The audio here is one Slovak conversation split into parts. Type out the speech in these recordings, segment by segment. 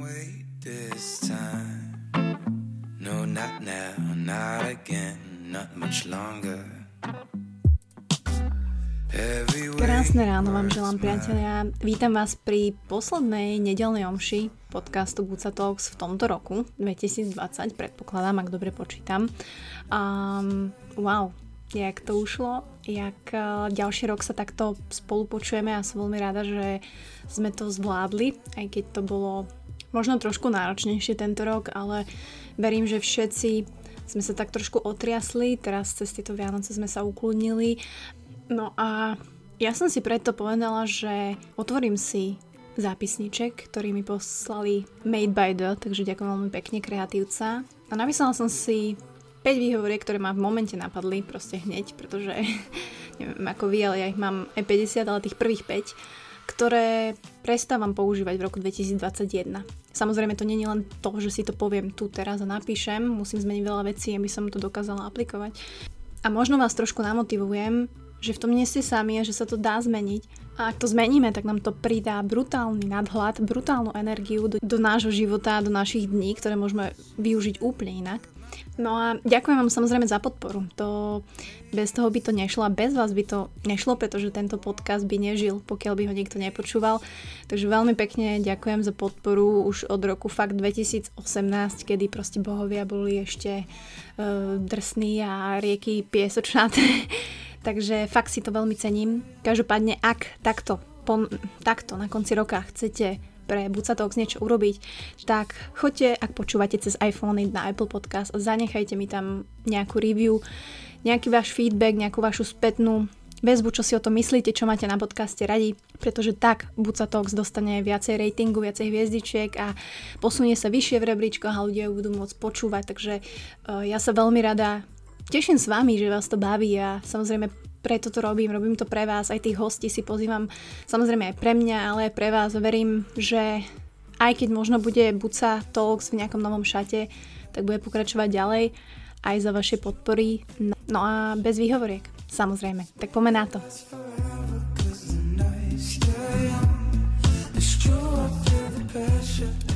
wait this time. No, not now, not again, not much longer. Krásne ráno vám želám, priatelia. Vítam vás pri poslednej nedelnej omši podcastu Buca Talks v tomto roku, 2020, predpokladám, ak dobre počítam. Um, wow, jak to ušlo, jak uh, ďalší rok sa takto spolu počujeme a som veľmi rada, že sme to zvládli, aj keď to bolo možno trošku náročnejšie tento rok, ale verím, že všetci sme sa tak trošku otriasli, teraz cez tieto Vianoce sme sa ukludnili. No a ja som si preto povedala, že otvorím si zápisniček, ktorý mi poslali Made by the, takže ďakujem veľmi pekne kreatívca. A napísala som si 5 výhovoriek, ktoré ma v momente napadli, proste hneď, pretože neviem ako vy, ale ja ich mám aj 50, ale tých prvých 5 ktoré prestávam používať v roku 2021. Samozrejme to je len to, že si to poviem tu teraz a napíšem, musím zmeniť veľa vecí, aby som to dokázala aplikovať. A možno vás trošku namotivujem, že v tom nie ste sami a že sa to dá zmeniť. A ak to zmeníme, tak nám to pridá brutálny nadhľad, brutálnu energiu do, do nášho života, do našich dní, ktoré môžeme využiť úplne inak. No a ďakujem vám samozrejme za podporu. To, bez toho by to nešlo a bez vás by to nešlo, pretože tento podcast by nežil, pokiaľ by ho niekto nepočúval. Takže veľmi pekne ďakujem za podporu už od roku fakt 2018, kedy proste bohovia boli ešte uh, drsní a rieky piesočnaté. Takže fakt si to veľmi cením. Každopádne, ak takto, pon, takto na konci roka chcete pre Bucatox niečo urobiť, tak choďte, ak počúvate cez iPhone na Apple Podcast zanechajte mi tam nejakú review, nejaký váš feedback, nejakú vašu spätnú väzbu, čo si o tom myslíte, čo máte na podcaste radi, pretože tak Buca Talks dostane viacej ratingu, viacej hviezdičiek a posunie sa vyššie v rebríčkoch a ľudia ju budú môcť počúvať, takže uh, ja sa veľmi rada teším s vami, že vás to baví a samozrejme preto to robím, robím to pre vás, aj tých hostí si pozývam samozrejme aj pre mňa, ale aj pre vás. Verím, že aj keď možno bude Buca Talks v nejakom novom šate, tak bude pokračovať ďalej aj za vaše podpory. No a bez výhovoriek, samozrejme. Tak poďme na to.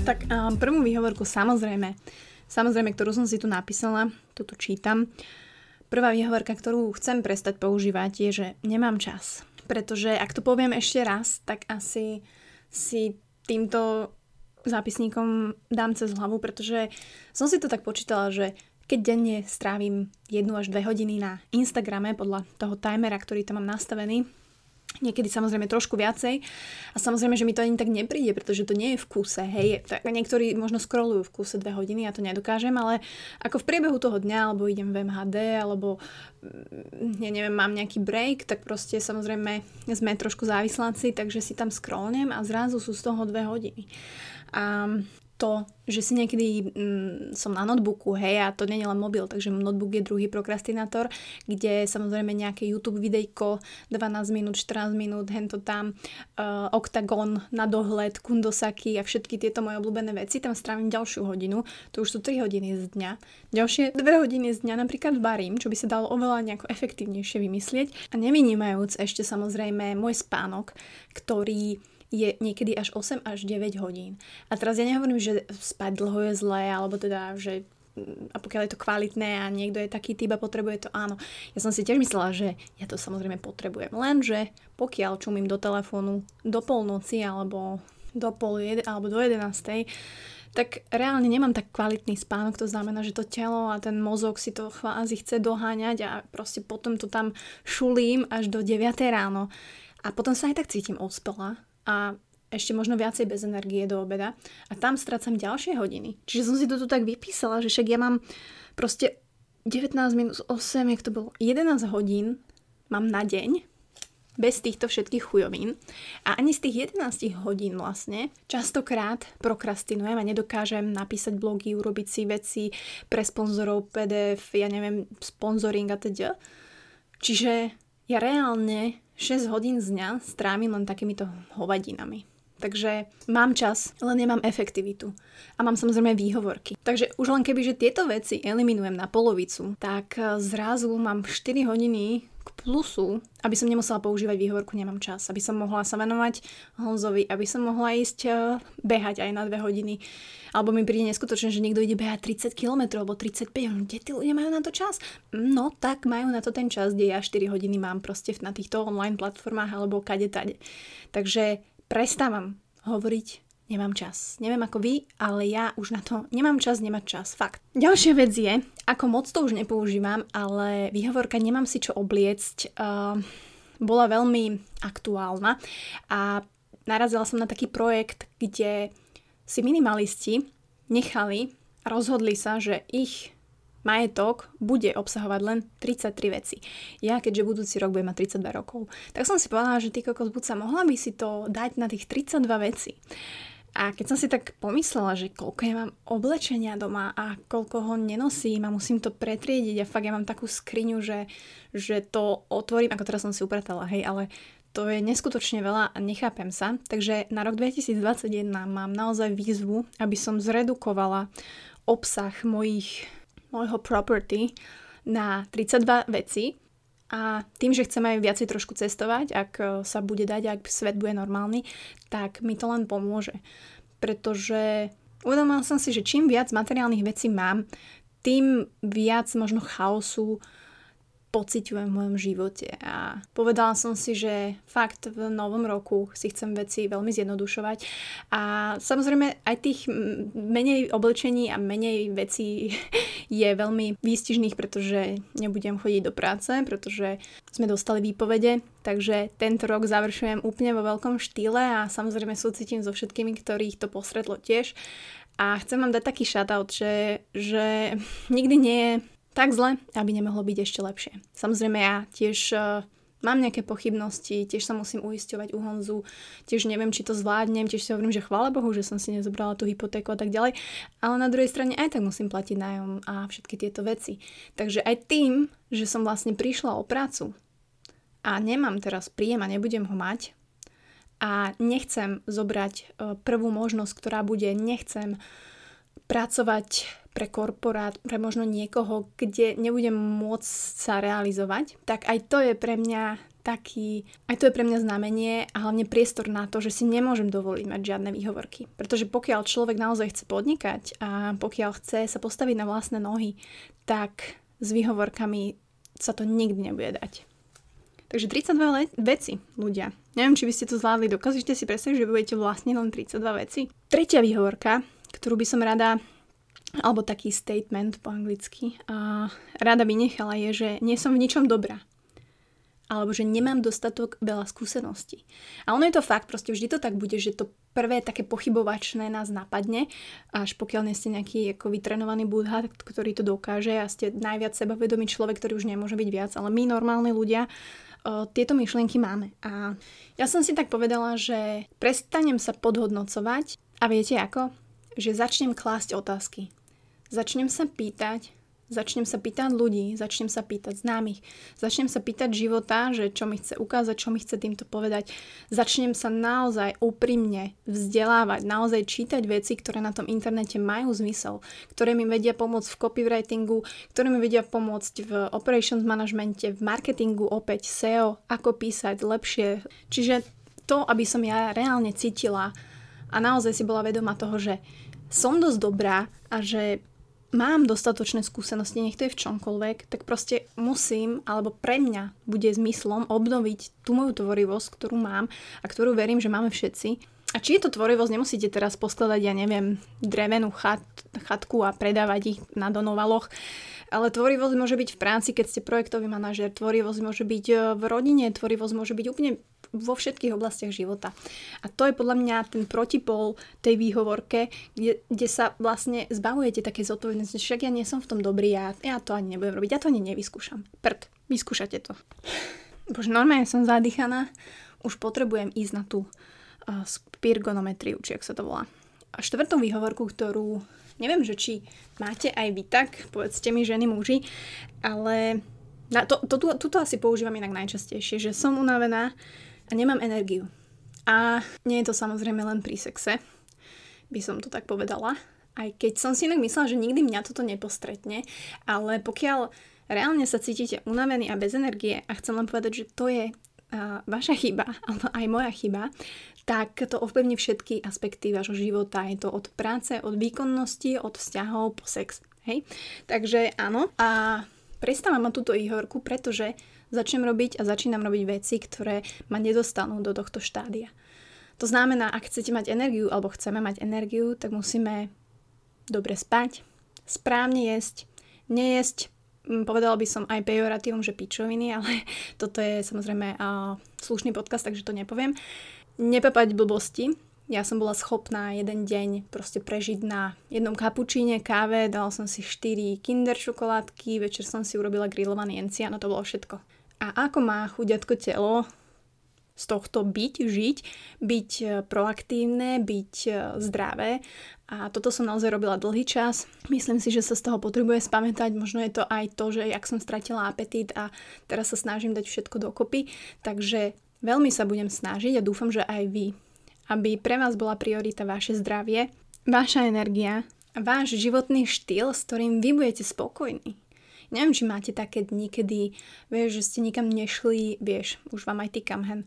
Tak prvú výhovorku samozrejme, samozrejme, ktorú som si tu napísala, tu čítam, Prvá výhovorka, ktorú chcem prestať používať, je, že nemám čas. Pretože ak to poviem ešte raz, tak asi si týmto zápisníkom dám cez hlavu, pretože som si to tak počítala, že keď denne strávim 1 až 2 hodiny na Instagrame podľa toho timera, ktorý tam mám nastavený, niekedy samozrejme trošku viacej a samozrejme, že mi to ani tak nepríde, pretože to nie je v kuse, hej, tak niektorí možno scrollujú v kuse dve hodiny, ja to nedokážem, ale ako v priebehu toho dňa, alebo idem v MHD, alebo mm, ja neviem, mám nejaký break, tak proste samozrejme sme trošku závisláci, takže si tam scrollnem a zrazu sú z toho dve hodiny. A to, že si niekedy mm, som na notebooku, hej, a to nie je len mobil, takže notebook je druhý prokrastinátor, kde samozrejme nejaké YouTube videjko, 12 minút, 14 minút, hento tam, uh, Octagon na dohľad, Kundosaki a všetky tieto moje obľúbené veci, tam strávim ďalšiu hodinu, to už sú 3 hodiny z dňa. Ďalšie 2 hodiny z dňa napríklad varím, čo by sa dalo oveľa nejako efektívnejšie vymyslieť a nevynímajúc ešte samozrejme môj spánok, ktorý je niekedy až 8 až 9 hodín. A teraz ja nehovorím, že spať dlho je zlé, alebo teda, že a pokiaľ je to kvalitné a niekto je taký typ a potrebuje to, áno. Ja som si tiež myslela, že ja to samozrejme potrebujem. Lenže pokiaľ čumím do telefónu do polnoci alebo do pol jed, alebo do 11, tak reálne nemám tak kvalitný spánok, to znamená, že to telo a ten mozog si to chvázi chce doháňať a proste potom to tam šulím až do 9 ráno. A potom sa aj tak cítim ospela a ešte možno viacej bez energie do obeda a tam strácam ďalšie hodiny. Čiže som si to tu tak vypísala, že však ja mám proste 19 minus 8, jak to bolo, 11 hodín mám na deň bez týchto všetkých chujovín a ani z tých 11 hodín vlastne častokrát prokrastinujem a nedokážem napísať blogy, urobiť si veci pre sponzorov, PDF, ja neviem, sponsoring a teda. Čiže ja reálne 6 hodín z dňa strávim len takýmito hovadinami. Takže mám čas, len nemám efektivitu. A mám samozrejme výhovorky. Takže už len keby, že tieto veci eliminujem na polovicu, tak eh, zrazu mám 4 hodiny k plusu, aby som nemusela používať výhovorku nemám čas, aby som mohla sa venovať Honzovi, aby som mohla ísť uh, behať aj na dve hodiny. Alebo mi príde neskutočné, že niekto ide behať 30 km alebo 35, kde tí ľudia majú na to čas? No tak majú na to ten čas, kde ja 4 hodiny mám proste na týchto online platformách alebo kade tade. Takže prestávam hovoriť nemám čas. Neviem ako vy, ale ja už na to nemám čas nemať čas. Fakt. Ďalšia vec je, ako moc to už nepoužívam, ale výhovorka nemám si čo obliecť uh, bola veľmi aktuálna a narazila som na taký projekt, kde si minimalisti nechali, rozhodli sa, že ich majetok bude obsahovať len 33 veci. Ja, keďže budúci rok budem mať 32 rokov, tak som si povedala, že ty kokos, buď sa mohla by si to dať na tých 32 veci. A keď som si tak pomyslela, že koľko ja mám oblečenia doma a koľko ho nenosím a musím to pretriediť a fakt ja mám takú skriňu, že, že to otvorím, ako teraz som si upratala, hej, ale to je neskutočne veľa a nechápem sa. Takže na rok 2021 mám naozaj výzvu, aby som zredukovala obsah mojich, mojho property na 32 veci a tým, že chceme aj viacej trošku cestovať, ak e, sa bude dať, ak svet bude normálny, tak mi to len pomôže. Pretože uvedomila som si, že čím viac materiálnych vecí mám, tým viac možno chaosu, pociťujem v mojom živote. A povedala som si, že fakt v novom roku si chcem veci veľmi zjednodušovať. A samozrejme aj tých menej oblečení a menej vecí je veľmi výstižných, pretože nebudem chodiť do práce, pretože sme dostali výpovede, takže tento rok završujem úplne vo veľkom štýle a samozrejme súcitím so všetkými, ktorých to posredlo tiež. A chcem vám dať taký shoutout, že, že nikdy nie je tak zle, aby nemohlo byť ešte lepšie. Samozrejme ja tiež uh, mám nejaké pochybnosti, tiež sa musím uisťovať u Honzu, tiež neviem, či to zvládnem, tiež si hovorím, že chvála Bohu, že som si nezobrala tú hypotéku a tak ďalej, ale na druhej strane aj tak musím platiť nájom a všetky tieto veci. Takže aj tým, že som vlastne prišla o prácu a nemám teraz príjem a nebudem ho mať a nechcem zobrať uh, prvú možnosť, ktorá bude, nechcem pracovať pre korporát, pre možno niekoho, kde nebudem môcť sa realizovať, tak aj to je pre mňa taký, aj to je pre mňa znamenie a hlavne priestor na to, že si nemôžem dovoliť mať žiadne výhovorky. Pretože pokiaľ človek naozaj chce podnikať a pokiaľ chce sa postaviť na vlastné nohy, tak s výhovorkami sa to nikdy nebude dať. Takže 32 le- veci, ľudia. Neviem, či by ste to zvládli. Dokážete si predstaviť, že budete vlastne len 32 veci? Tretia výhovorka, ktorú by som rada alebo taký statement po anglicky, a rada vynechala je, že nie som v ničom dobrá. Alebo že nemám dostatok veľa skúseností. A ono je to fakt, proste vždy to tak bude, že to prvé také pochybovačné nás napadne, až pokiaľ nie ste nejaký ako vytrenovaný budha, ktorý to dokáže a ste najviac sebavedomý človek, ktorý už nemôže byť viac, ale my normálni ľudia tieto myšlienky máme. A ja som si tak povedala, že prestanem sa podhodnocovať a viete ako? Že začnem klásť otázky Začnem sa pýtať, začnem sa pýtať ľudí, začnem sa pýtať známych, začnem sa pýtať života, že čo mi chce ukázať, čo mi chce týmto povedať. Začnem sa naozaj úprimne vzdelávať, naozaj čítať veci, ktoré na tom internete majú zmysel, ktoré mi vedia pomôcť v copywritingu, ktoré mi vedia pomôcť v operations managemente, v marketingu opäť SEO, ako písať lepšie. Čiže to, aby som ja reálne cítila a naozaj si bola vedoma toho, že som dosť dobrá a že mám dostatočné skúsenosti, nech to je v čomkoľvek, tak proste musím, alebo pre mňa bude zmyslom obnoviť tú moju tvorivosť, ktorú mám a ktorú verím, že máme všetci. A či je to tvorivosť, nemusíte teraz poskladať, ja neviem, drevenú chat, chatku a predávať ich na donovaloch, ale tvorivosť môže byť v práci, keď ste projektový manažer, tvorivosť môže byť e, v rodine, tvorivosť môže byť úplne vo všetkých oblastiach života. A to je podľa mňa ten protipol tej výhovorke, kde, kde sa vlastne zbavujete také zodpovednosti. Však ja nie som v tom dobrý, ja, ja to ani nebudem robiť, ja to ani nevyskúšam. Prd, vyskúšate to. Bože, normálne som zadýchaná, už potrebujem ísť na tú uh, spirgonometriu, či ak sa to volá. A štvrtú výhovorku, ktorú neviem, že či máte aj vy tak, povedzte mi ženy, muži, ale na to, to, to, tuto asi používam inak najčastejšie, že som unavená, a nemám energiu. A nie je to samozrejme len pri sexe, by som to tak povedala. Aj keď som si inak myslela, že nikdy mňa toto nepostretne, ale pokiaľ reálne sa cítite unavený a bez energie a chcem len povedať, že to je vaša chyba, alebo aj moja chyba, tak to ovplyvní všetky aspekty vášho života. Je to od práce, od výkonnosti, od vzťahov po sex. Hej? Takže áno. A prestávam ma túto ihorku, pretože začnem robiť a začínam robiť veci, ktoré ma nedostanú do tohto štádia. To znamená, ak chcete mať energiu, alebo chceme mať energiu, tak musíme dobre spať, správne jesť, nejesť, povedala by som aj pejoratívom, že pičoviny, ale toto je samozrejme uh, slušný podcast, takže to nepoviem. Nepapať blbosti, ja som bola schopná jeden deň proste prežiť na jednom kapučíne, káve, dala som si 4 kinder čokoládky, večer som si urobila grillovaný encián, no to bolo všetko. A ako má chudiatko telo z tohto byť, žiť, byť e, proaktívne, byť e, zdravé. A toto som naozaj robila dlhý čas. Myslím si, že sa z toho potrebuje spamätať. Možno je to aj to, že jak som stratila apetít a teraz sa snažím dať všetko dokopy. Takže veľmi sa budem snažiť a dúfam, že aj vy aby pre vás bola priorita vaše zdravie, vaša energia váš životný štýl, s ktorým vy budete spokojní. Neviem, či máte také dni, kedy vieš, že ste nikam nešli, vieš, už vám aj týkam hen,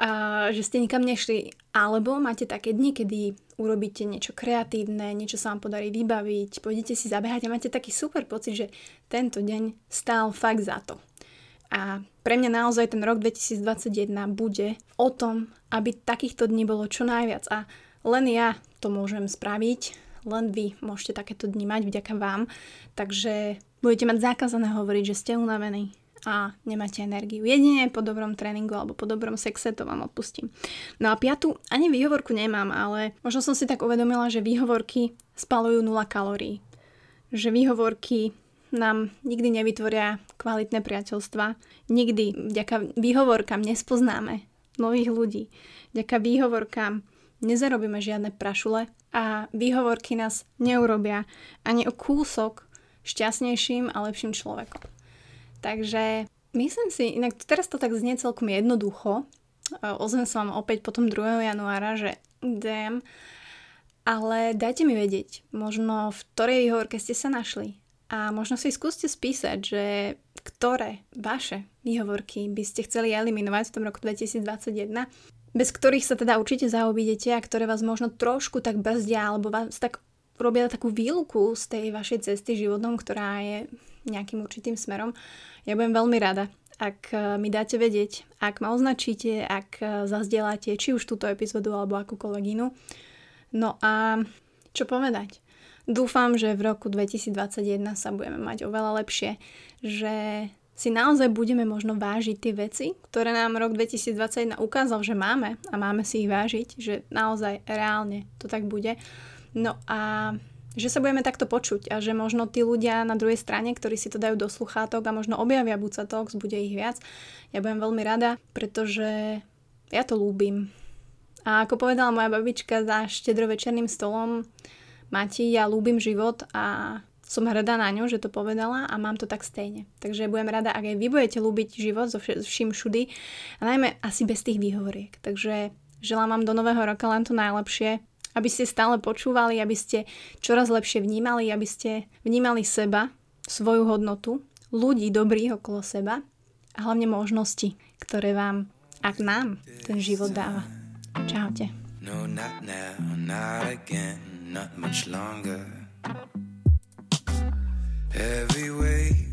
a, že ste nikam nešli, alebo máte také dni, kedy urobíte niečo kreatívne, niečo sa vám podarí vybaviť, pôjdete si zabehať a máte taký super pocit, že tento deň stál fakt za to. A pre mňa naozaj ten rok 2021 bude o tom, aby takýchto dní bolo čo najviac. A len ja to môžem spraviť, len vy môžete takéto dni mať vďaka vám. Takže budete mať zakázané hovoriť, že ste unavení a nemáte energiu. Jedine po dobrom tréningu alebo po dobrom sexe to vám odpustím. No a piatu, ani výhovorku nemám, ale možno som si tak uvedomila, že výhovorky spalujú 0 kalórií. Že výhovorky nám nikdy nevytvoria kvalitné priateľstva. Nikdy vďaka výhovorkám nespoznáme nových ľudí. Vďaka výhovorkám nezarobíme žiadne prašule a výhovorky nás neurobia ani o kúsok šťastnejším a lepším človekom. Takže myslím si, inak teraz to tak znie celkom jednoducho, ozvem sa vám opäť potom 2. januára, že damn, ale dajte mi vedieť, možno v ktorej výhovorke ste sa našli, a možno si skúste spísať, že ktoré vaše výhovorky by ste chceli eliminovať v tom roku 2021, bez ktorých sa teda určite zaobídete a ktoré vás možno trošku tak brzdia alebo vás tak robia takú výluku z tej vašej cesty životom, ktorá je nejakým určitým smerom. Ja budem veľmi rada, ak eh, mi dáte vedieť, ak ma označíte, ak eh, zazdielate či už túto epizódu alebo akúkoľvek inú. No a čo povedať? Dúfam, že v roku 2021 sa budeme mať oveľa lepšie, že si naozaj budeme možno vážiť tie veci, ktoré nám rok 2021 ukázal, že máme a máme si ich vážiť, že naozaj reálne to tak bude. No a že sa budeme takto počuť a že možno tí ľudia na druhej strane, ktorí si to dajú do sluchátok a možno objavia Buca Talks, bude ich viac. Ja budem veľmi rada, pretože ja to ľúbim. A ako povedala moja babička za štedrovečerným stolom, Mati, ja ľúbim život a som hrdá na ňu, že to povedala a mám to tak stejne. Takže budem rada, ak aj vy budete ľúbiť život so vším všudy a najmä asi bez tých výhovoriek. Takže želám vám do nového roka len to najlepšie, aby ste stále počúvali, aby ste čoraz lepšie vnímali, aby ste vnímali seba, svoju hodnotu, ľudí dobrých okolo seba a hlavne možnosti, ktoré vám, ak nám, ten život dáva. Čaute. No, not now, not again. not much longer. Every way.